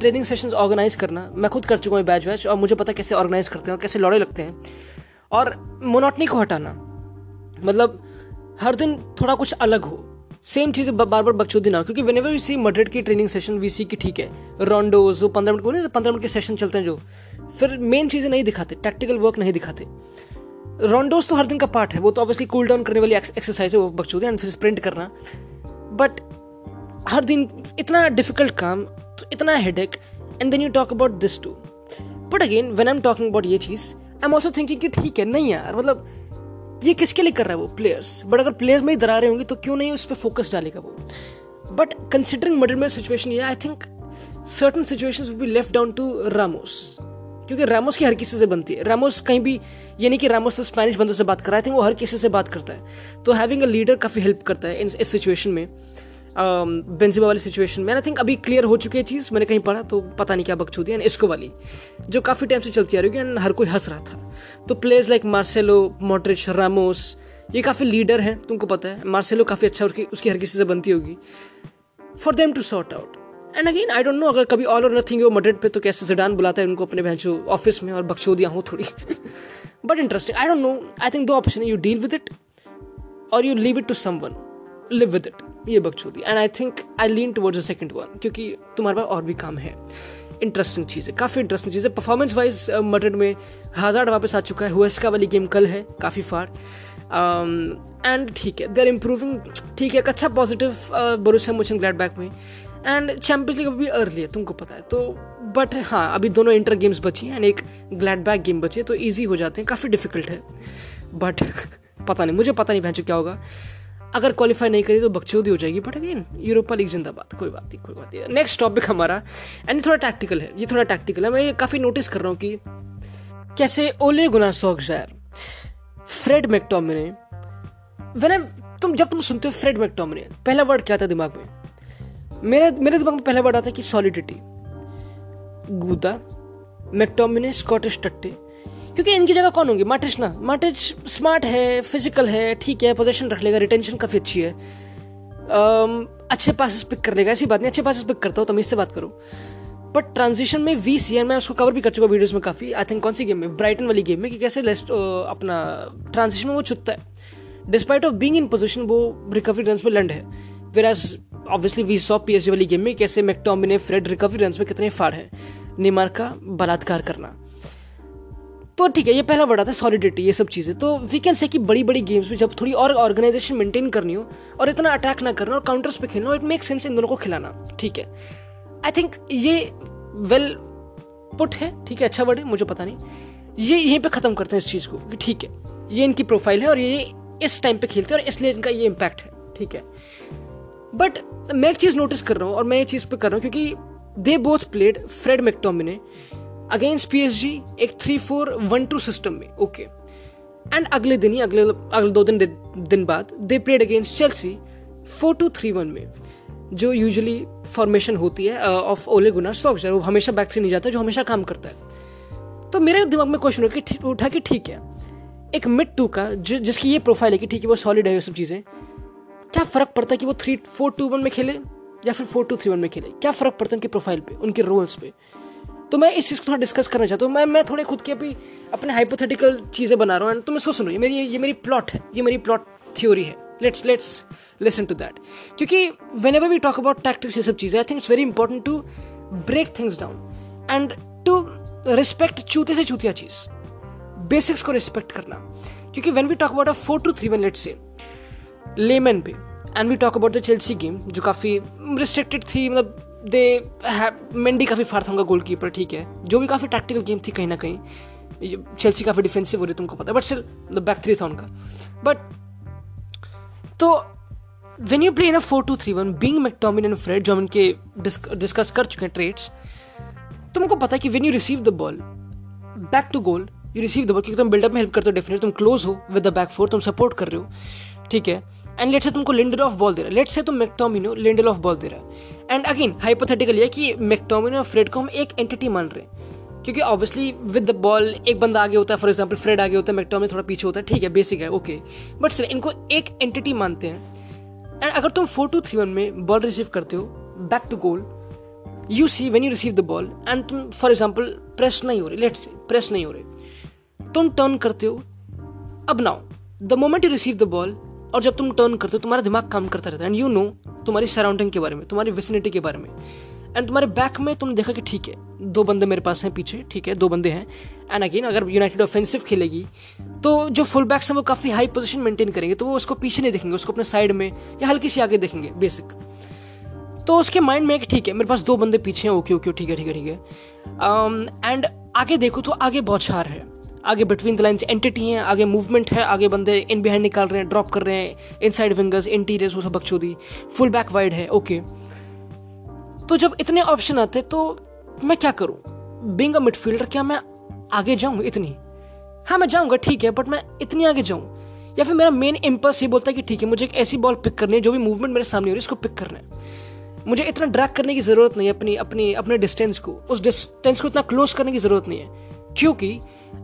ट्रेनिंग सेशन ऑर्गेनाइज करना, मैं खुद कर चुका हूँ बैच वैच, और मुझे पता कैसे ऑर्गेनाइज करते हैं और कैसे लड़े लगते हैं। और मोनोटनी को हटाना मतलब हर दिन थोड़ा कुछ अलग हो सेम चीज़ बार बार बकचोदी ना, क्योंकि when ever we see Madrid की ट्रेनिंग सेशन वी सी की ठीक है रोंडोज वो पंद्रह मिनट को नहीं पंद्रह मिनट के सेशन चलते हैं जो। फिर मेन चीज़ें नहीं दिखाते टैक्टिकल वर्क नहीं दिखाते। रोंडोज तो हर दिन का पार्ट है, वो तो ऑब्वियसली कूल डाउन करने वाली एक्सरसाइज है वो बकचोदी एंड फिर स्प्रिंट करना। बट हर दिन इतना डिफ़िकल्ट काम तो इतना head and then you talk about this too but again when I am talking about ये चीज़ आई एम ऑल्सो थिंकिंग कि ठीक है, नहीं यार मतलब ये किसके लिए कर रहा है वो? प्लेयर्स बट अगर प्लेयर्स में ही दरारें होंगी तो क्यों नहीं उस पर फोकस डालेगा वो? बट कंसिडरिंग मिडिल में सिचुएशन ये I think certain situation we left down to Ramos क्योंकि रामोस की हर किसी से बनती है। रामोस कहीं भी ये नहीं कि रामोस स्पेनिश बंदों से बात कर रहा है आई थिंक वो हर किसी से बात करता है। तो हैविंग अ लीडर काफ़ी हेल्प करता है इस सिचुएशन में। बेंजिमा वाली सिचुएशन में आई थिंक अभी क्लियर हो चुकी है चीज़, मैंने कहीं पढ़ा तो पता नहीं क्या बकचोदी है इसको वाली, जो काफ़ी टाइम से चलती आ रही है हर कोई हंस रहा था। तो players like Marcelo Modric Ramos ये काफ़ी लीडर हैं, तुमको पता है। मार्सेलो काफ़ी अच्छा उसकी उसकी हर किसी से बनती होगी। For them to sort out and again I don't know अगर कभी ऑल और नथिंग हो मड्रिड पे तो कैसे जिडान बुलाता है उनको अपने भैंसो ऑफ़िस में, और बकचोदियाँ हो थोड़ी। But interesting I don't know I think दो ऑप्शन है यू डील विद इट और you leave it to someone live with it ये बकचोदी and I think I lean towards the second one क्योंकि तुम्हारे पास और भी काम है। इंटरेस्टिंग चीज़ है काफ़ी इंटरेस्टिंग चीज़। है परफॉर्मेंस वाइज मड्रिड में हज़ार वापस आ चुका है। हुएस्का वाली गेम कल है, काफ़ी फार एंड ठीक है दे आर इम्प्रूविंग ठीक है, एक अच्छा positive Borussia motion glad back में। एंड चैंपियंस लीग अभी अर्ली है, तुमको पता है। तो बट हाँ अभी दोनों इंटर गेम्स बची हैं। एंड एक ग्लैड बैक गेम बची है तो ईजी हो जाते हैं। काफ़ी डिफ़िकल्ट है। बट पता नहीं, मुझे पता नहीं भैंचो क्या होगा। अगर क्वालिफाई नहीं करी तो बकचोदी हो जाएगी बट अगेन यूरोपा लीग जिंदाबाद, कोई बात नहीं, कोई बात नहीं। नेक्स्ट टॉपिक हमारा एंड थोड़ा टैक्टिकल है, ये थोड़ा टैक्टिकल है। मैं ये काफ़ी नोटिस कर रहा हूँ कि कैसे Ole Gunnar Solskjaer Fred McTominay when तुम, जब तुम सुनते हो फ्रेड मैकटोमिने पहला वर्ड क्या था दिमाग में? मेरे मेरे दिमाग में पहला वर्ड आता है कि सॉलिडिटी गूदा मैकटोमिने स्कॉटिश टट्टे क्योंकि इनकी जगह कौन होंगे? माटिच ना। माटिच स्मार्ट है फ़िज़िकल है ठीक है पोजीशन रख लेगा रिटेंशन काफ़ी अच्छी है। Um, अच्छे पासिस पिक कर लेगा ऐसी बात नहीं अच्छे पासिस पिक करता हो तमीज से बात करो। बट ट्रांजिशन में वी सी मैं उसको कवर भी कर चुका वीडियोस में काफ़ी। आई थिंक कौन सी गेम में? ब्राइटन वाली गेम में कि कैसे लेस्ट अपना ट्रांजिशन में वो छुटता है। Despite of being in position वो रिकवरी रन में लंड है। Whereas obviously we saw P वाली गेम में कैसे मैकटॉमिने फ्रेड रिकवरी रन में कितने फाड़ है। निमार का बलात्कार करना। तो ठीक है, ये पहला वर्ड है सॉलिडिटी ये सब चीज़ें। तो वी कैन से कि बड़ी बड़ी गेम्स में जब थोड़ी और ऑर्गेनाइजेशन मेंटेन करनी हो और इतना अटैक ना करना और काउंटर्स पे खेलना इट मेक सेंस इन दोनों को खिलाना, ठीक है। आई थिंक ये वेल पुट है, ठीक है अच्छा वर्ड है, मुझे पता नहीं। ये यहीं पे ख़त्म करते हैं इस चीज़ को, कि ठीक है, ये इनकी प्रोफ़ाइल है और ये इस टाइम पे खेलते हैं और इसलिए इनका ये इम्पैक्ट है, ठीक है। बट मैं एक चीज़ नोटिस कर रहा हूँ और मैं ये चीज़ पे कर रहा हूँ क्योंकि they both played Fred McTominay against PSG एक three four one two system में ओके एंड अगले दिन ही अगले अगले दो दिन दिन बाद they played against Chelsea four two three one में जो यूजुअली फॉर्मेशन होती है ऑफ़ ओले गुनार सॉक्सर वो हमेशा बैक थ्री नहीं जाता जो हमेशा काम करता है। तो मेरे दिमाग में क्वेश्चन उठा कि ठीक है। एक मिड टू का ज, जिसकी ये प्रोफ़ाइल है कि ठीक है वो सॉलिड है ये सब चीज़ें। क्या फ़र्क पड़ता है कि वो थ्री फोर टू वन में खेले या फिर फोर टू थ्री वन में खेले? क्या फ़र्क पड़ता है उनकी प्रोफ़ाइल पे उनके रोल्स पे? तो मैं इस चीज़ को थोड़ा डिस्कस करना चाहता हूँ। मैं मैं थोड़े खुद के अभी अपने हाइपोथेटिकल चीज़ें बना रहा हूँ। तो मैं सोच, सुनो, ये मेरी ये मेरी प्लॉट है। ये मेरी प्लॉट थ्योरी है। Let's let's listen to that क्योंकि whenever we talk about tactics ये सब चीज़ें I think it's very important to break things down and to respect चूते से चूतिया चीज़। बेसिक्स को रिस्पेक्ट करना। क्योंकि when we talk about a four two three one let say layman पे and we talk about the Chelsea game जो काफ़ी रिस्ट्रिक्टेड थी मतलब दे मेंडी काफ़ी फार था उनका गोल कीपर ठीक है। जो भी काफ़ी टैक्टिकल गेम थी कहीं ना कहीं चेल्सी काफ़ी डिफेंसिव हो रही तुमको पता है। But still the back three था उनका। बट तो when you play in a four two three one being McTominay and Fred जो हम इनके डिस्कस कर चुके हैं ट्रेड्स तुमको पता है कि when you receive the ball back to goal you receive the ball क्योंकि तुम बिल्डअप में हेल्प करते हो डेफिनेटली तुम क्लोज हो विद द बैक फोर तुम सपोर्ट कर रहे हो, ठीक है। एंड लेट से तुमको लिंडल ऑफ़ बॉल दे रहा है। लेट से तुम मैक्टोमिनो लिंडल ऑफ़ बॉल दे रहा है। एंड अगेन हाइपोथेटिकल ये कि मैक्टोमिनो और फ्रेड को हम एक एंटिटी मान रहे हैं। क्योंकि ऑब्वियसली विद द बॉल एक बंदा आगे होता है फॉर एग्ज़ाम्पल फ्रेड आगे होता है मैक्टोमिनो थोड़ा पीछे होता है, ठीक है बेसिक है ओके बट सर इनको एक एंटिटी मानते हैं। एंड अगर तुम फोर टू थ्री वन में बॉल रिसीव करते हो back to goal you see when you receive the ball and तुम फॉर एग्ज़ाम्पल प्रेस नहीं हो रहे लेट से प्रेस नहीं हो रहे। तुम टर्न करते हो, अब now the moment you receive the ball और जब तुम टर्न करते हो तुम्हारा दिमाग काम करता रहता है। एंड यू नो तुम्हारी सराउंडिंग के बारे में तुम्हारी विसिनिटी के बारे में। एंड तुम्हारे बैक में तुमने देखा कि ठीक है दो बंदे मेरे पास हैं पीछे ठीक है दो बंदे हैं। एंड अगेन अगर यूनाइटेड ऑफेंसिव खेलेगी तो जो फुल बैक्स हैं वो काफ़ी हाई पोजीशन मेंटेन करेंगे तो वो उसको पीछे नहीं देखेंगे उसको अपने साइड में या हल्की सी आगे देखेंगे बेसिक तो उसके माइंड में एक ठीक है मेरे पास दो बंदे पीछे हैं ओके ओके ठीक है ठीक है ठीक है। एंड um, आगे देखो तो आगे बौछार है। आगे बिटवीन द लाइन्स एंटिटी हैं, आगे मूवमेंट है, आगे बंदे इन बिहाइंड निकाल रहे हैं ड्रॉप कर रहे हैं इन साइड विंगर्स इंटीरियर्स वो सब बकचोदी। फुल बैक वाइड है ओके तो जब इतने ऑप्शन आते तो मैं क्या करूँ? बिंग अ मिडफील्डर क्या मैं आगे जाऊँ इतनी? हाँ मैं जाऊँगा, ठीक है बट मैं इतनी आगे जाऊँ? या फिर मेरा मेन इम्पल्स ये बोलता है कि ठीक है, मुझे एक ऐसी बॉल पिक करनी है, जो भी मूवमेंट मेरे सामने हो रही है उसको पिक करना है। मुझे इतना ड्रैग करने की ज़रूरत नहीं है अपनी अपनी, अपने डिस्टेंस को। उस डिस्टेंस को इतना क्लोज करने की ज़रूरत नहीं है। क्योंकि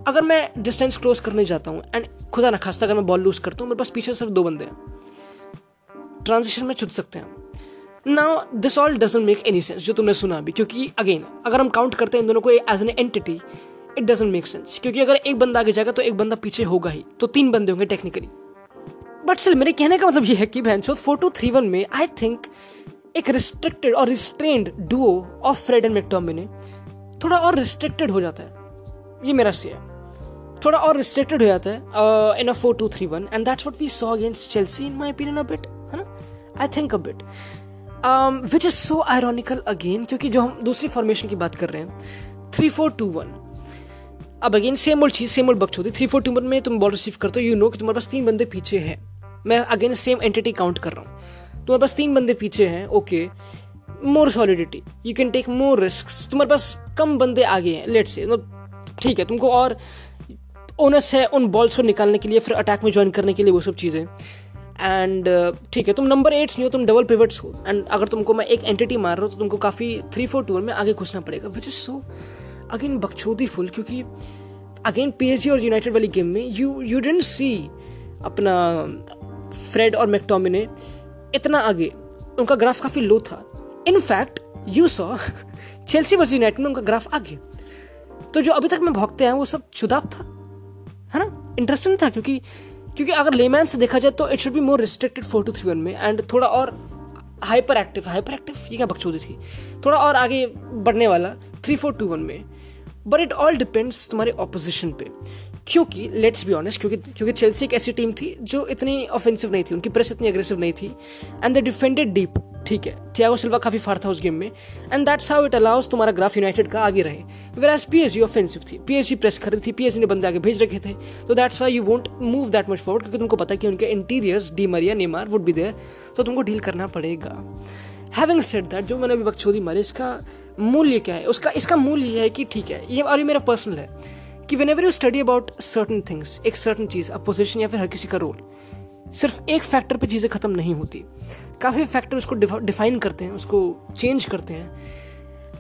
अगर मैं डिस्टेंस क्लोज करने जाता हूँ एंड खुदा ना खास्ता अगर मैं बॉल लूज करता हूँ, मेरे पास पीछे सिर्फ़ दो बंदे हैं। ट्रांजिशन में छुट सकते हैं। Now this all doesn't make any sense जो तुमने सुना अभी, क्योंकि अगेन अगर हम काउंट करते हैं इन दोनों को as an entity it doesn't make sense क्योंकि अगर एक बंदा आगे जाएगा तो एक बंदा पीछे होगा ही तो तीन बंदे होंगे टेक्निकली बट स्टिल मेरे कहने का मतलब ये है कि बहन फोर टू थ्री वन में आई थिंक एक रिस्ट्रिक्टेड और restrained duo of Fred and McTominay थोड़ा और रिस्ट्रिक्टेड हो जाता है। ये मेरा सी है। थोड़ा और रिस्ट्रिक्टेड हो जाता है in a four two three one and that's what we saw against Chelsea in my opinion a bit है ना? I think a bit which is so ironical again क्योंकि जो हम दूसरी फॉर्मेशन की बात कर रहे हैं थ्री फोर टू वन अब अगेन सेम ओल्ड चीज़ सेम ओल्ड बक्स होती थ्री फोर टू वन में तुम बॉल रिसीव करते हो यू नो कि तुम्हारे पास तीन बंदे पीछे हैं। मैं अगेन सेम एंटिटी काउंट कर रहा हूँ। तुम्हारे पास तीन बंदे पीछे हैं okay more solidity you can take more risk तुम्हारे पास कम बंदे आगे हैं लेट से ठीक है तुमको और ओनस है उन बॉल्स को निकालने के लिए फिर अटैक में ज्वाइन करने के लिए वो सब चीज़ें। एंड uh, ठीक है तुम नंबर एट्स नहीं हो तुम डबल पिवट्स हो। एंड अगर तुमको मैं एक एंटिटी मार रहा हूँ तो तुमको काफ़ी थ्री फोर टूर में आगे घुसना पड़ेगा विच इज़ सो अगेन बकचोदी फुल क्योंकि अगेन पी और यूनाइटेड वाली गेम में यू यू डेंट सी अपना फ्रेड और मैकटोमिने इतना आगे। उनका ग्राफ काफ़ी लो था। In fact you saw Chelsea versus United में उनका ग्राफ आगे। तो जो अभी तक मैं भोगते हैं, वो सब चुदाब था, है ना? इंटरेस्टिंग था, क्योंकि क्योंकि अगर लेमैन से देखा जाए तो it should be more restricted four two three one में एंड थोड़ा और हाइपर एक्टिव हाइपर एक्टिव ये क्या बकचोदी थी? थोड़ा और आगे बढ़ने वाला थ्री फोर टू वन में। बट इट ऑल डिपेंड्स तुम्हारे ऑपोजिशन पे। क्योंकि लेट्स बी ऑनेस्ट क्योंकि क्योंकि चेल्सी एक ऐसी टीम थी जो इतनी ऑफेंसिव नहीं थी, उनकी प्रेस इतनी अग्रेसिव नहीं थी एंड दे डिफेंडेड डीप ठीक है। थियागो सिल्वा काफ़ी फार था उस गेम में। And that's how it allows तुम्हारा ग्राफ यूनाइटेड का आगे रहे। Whereas P S G offensive थी। पी एस जी प्रेस कर रही थी। पी एस जी ने बंदे आगे भेज रखे थे। तो that's why you won't move that much forward क्योंकि तुमको पता कि उनके interiors Di Maria Neymar would be there तो तुमको डील करना पड़ेगा। हैविंग सेड दैट जो मैंने अभी बकचोदी मारे, इसका मूल्य क्या है? उसका, इसका मूल्य यह है कि ठीक है। ये और ये मेरा पर्सनल है कि whenever you study about certain things एक सर्टन चीज़ अपोजिशन या फिर हर किसी का रोल सिर्फ़ एक फैक्टर पे चीज़ें ख़त्म नहीं होती। काफ़ी फैक्टर उसको डिफाइन करते हैं, उसको चेंज करते हैं।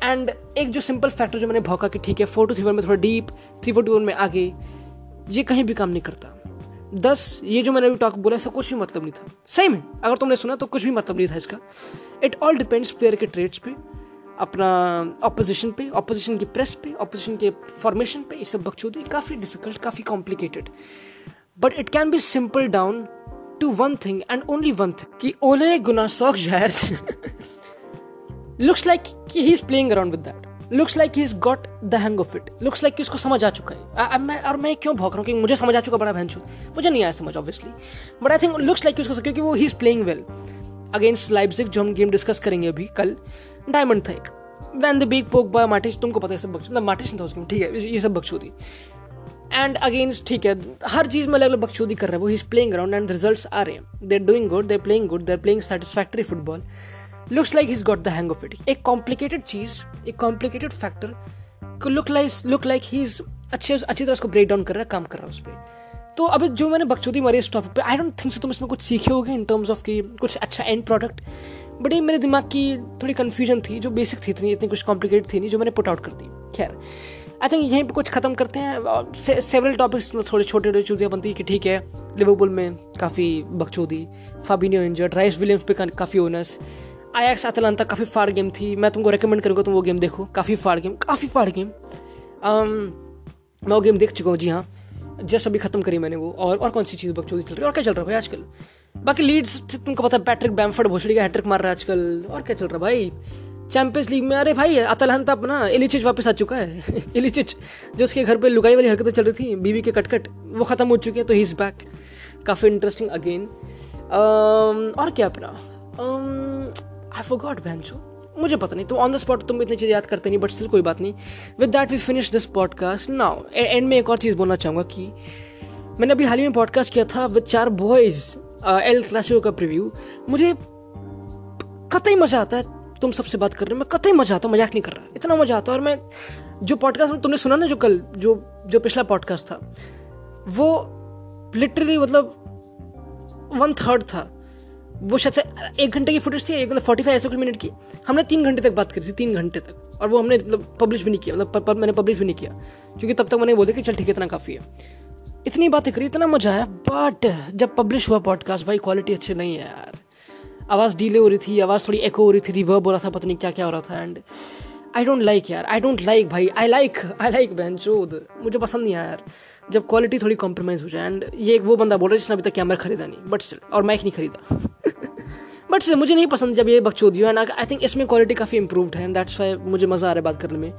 एंड एक जो सिंपल फैक्टर जो मैंने भौका कि ठीक है फोर टू थ्री वन में थोड़ा deep three four two one में आगे, ये कहीं भी काम नहीं करता। दस, ये जो मैंने अभी टॉक बोला, ऐसा कुछ भी मतलब नहीं था। सही में अगर तुमने सुना तो कुछ भी मतलब नहीं था इसका। इट ऑल डिपेंड्स प्लेयर के ट्रेड्स पे, अपना ऑपोजिशन पे ऑपोजिशन की प्रेस पे ऑपोजिशन के फॉर्मेशन पे, ये सब बकचोदी, काफ़ी डिफ़िकल्ट काफ़ी complicated but it can be simple down to one thing and only one thing कि Ole Gunnar Solskjaer looks like he's playing around with that. Looks like he is got the hang of it looks like उसको समझ आ चुका है। आ, मैं और मैं क्यों भौक रहा हूँ कि मुझे समझ आ चुका बड़ा बहन मुझे नहीं आया समझ obviously but I think looks like उसको क्योंकि वो he is playing well against Leipzig जो हम गेम डिस्कस करेंगे अभी कल डायमंड था एक। When the big poke by मार्टिश तुमको पता है सब बक्चू मार्टिश था उसमें ठीक है ये सब बकचोदी एंड अगेंस्ट ठीक है, हर चीज़ में अलग अलग बकचोदी कर रहा है वो। Is playing around and results आ रहे हैं। They doing good they playing good they playing satisfactory football looks like his got the hang of it एक कॉम्प्लिकेटेड चीज़, एक कॉम्प्लिकेटेड फैक्टर को look like look like he is अच्छे, अच्छी तरह उसको ब्रेक डाउन कर रहा है, काम कर रहा है उस पर तो अभी जो मैंने बकचोदी मारी इस टॉपिक पे आई डोंट थिंक सो तुम इसमें कुछ सीखे होगे इन टर्म्स ऑफ़ कि कुछ अच्छा एंड प्रोडक्ट बट ये मेरे दिमाग की थोड़ी कन्फ्यूज़न थी, जो बेसिक थी इतनी इतनी कुछ कॉम्प्लिकेटेड थी नहीं, जो मैंने पुट आउट कर दी। खैर। आई थिंक यहीं पे कुछ ख़त्म करते हैं। सेवरल टॉपिक्स में थोड़े छोटे छोटे चूतियाँ बनती है कि ठीक है लिवरपूल में काफ़ी बकचोदी फाबिनियो इंजर्ड राइस विलियम्स पे काफ़ी ओनस आयक्स अतलांता काफ़ी फाड़ गेम थी। मैं तुमको रिकमेंड करूँगा तुम वो गेम देखो। काफ़ी फाड़ गेम काफ़ी फाड़ गेम मैं वो गेम देख चुका हूँ, जी हाँ। जस्ट अभी ख़त्म करी मैंने वो। और और कौन सी चीज़ बकचोदी चल रही है? और क्या चल रहा है भाई आजकल? बाकी लीड्स तुमको पता है पैट्रिक बैम्फर्ड भोसड़ी का हैट्रिक मार रहा है आजकल। और क्या चल रहा है भाई? चैंपियंस लीग में, अरे भाई, अतलहन तब ना इलिचिच वापस आ चुका है। इलिचिच, जो उसके घर पे लुकाई वाली हरकतें चल रही थी, बीवी के कटकट, वो खत्म हो चुके हैं तो ही इज़ बैक काफ़ी इंटरेस्टिंग अगेन और क्या अपना? आई गॉड बैंचो मुझे पता नहीं तो ऑन द स्पॉट तुम इतनी चीज़ें याद करते नहीं बट स्टिल कोई बात नहीं. With that we finish this podcast now and में एक और चीज़ बोलना चाहूँगा कि मैंने अभी हाल ही में पॉडकास्ट किया था विद चार बॉयज़ एल क्लासिको का प्रिव्यू मुझे कतई मज़ा आता है तुम सबसे बात कर रहे हो, मैं कतई मज़ा आता मज़ाक नहीं कर रहा। इतना मज़ा आता और मैं जो पॉडकास्ट तुमने सुना ना जो कल, जो जो पिछला पॉडकास्ट था, वो लिटरली मतलब वन थर्ड था। वो शायद से एक घंटे की फुटेज थी, एक मतलब फोर्टी फाइव ऐसे कुछ मिनट की। हमने तीन घंटे तक बात करी थी, तीन घंटे तक। और वो हमने मतलब पब्लिश भी नहीं किया मतलब मैंने पब्लिश भी नहीं किया। क्योंकि तब तक मैंने बोला कि चल ठीक है, इतना काफ़ी है। इतनी बातें करी, इतना मज़ा आया बट जब पब्लिश हुआ पॉडकास्ट भाई क्वालिटी अच्छी नहीं है यार। आवाज़ डीले हो रही थी, आवाज़ थोड़ी एको हो रही थी रिवर्ब हो रहा था, पता नहीं क्या क्या हो रहा था एंड आई डोंट लाइक यार आई डोंट लाइक भाई आई लाइक आई लाइक बहन चोद, मुझे पसंद नहीं आया यार। जब क्वालिटी थोड़ी कॉम्प्रोमाइज़ हो जाए एंड ये एक वो बंदा बोल रहा है जिसने अभी तक कैमरा खरीदा नहीं बट स्टिल और माइक नहीं खरीदा। बट स्टिल मुझे नहीं पसंद जब ये बकचोदी है एंड आई थिंक इसमें क्वालिटी काफ़ी इंप्रूव्ड है एंड दैट्स वाई मुझे मज़ा आ रहा है बात करने में।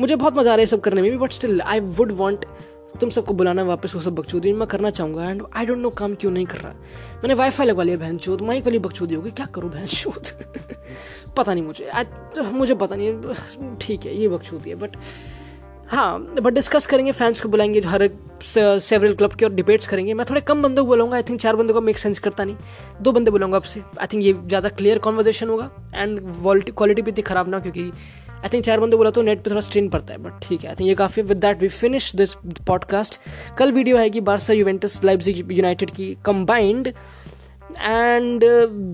मुझे बहुत मज़ा आ रहा है सब करने में भी but still I would want तुम सबको बुलाना वापस वो सब बकचोदी। मैं करना चाहूँगा। एंड आई डोंट नो काम क्यों नहीं कर रहा। मैंने वाईफाई लगवा लिया बहन चोद। माइक वाली बकचोदी होगी क्या करूँ बहन चोद? पता नहीं मुझे। तो मुझे पता नहीं। ठीक है, ये बकचोदी है। बट हाँ बट डिस्कस करेंगे फैंस को बुलाएँगे, हर एक सेवरल क्लब के और डिबेट्स करेंगे। मैं थोड़े कम बंदों को बुलाऊँगा आई थिंक चार बंदों का मेक सेंस करता नहीं। दो बंदे बुलाऊँगा आपसे। आई थिंक ये ज़्यादा क्लियर कॉन्वर्जेशन होगा। एंड क्वालिटी भी इतनी खराब ना क्योंकि आई थिंक चार बंदे बोला तो नेट पे थोड़ा स्ट्रेन पड़ता है बट ठीक है आई थिंक ये काफ़ी with that we finish this podcast कल वीडियो आएगी बारसा यूवेंटस लाइव यूनाइटेड की combined and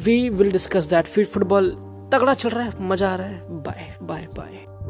we will discuss that फिर फुटबॉल तगड़ा चल रहा है, मज़ा आ रहा है. Bye bye bye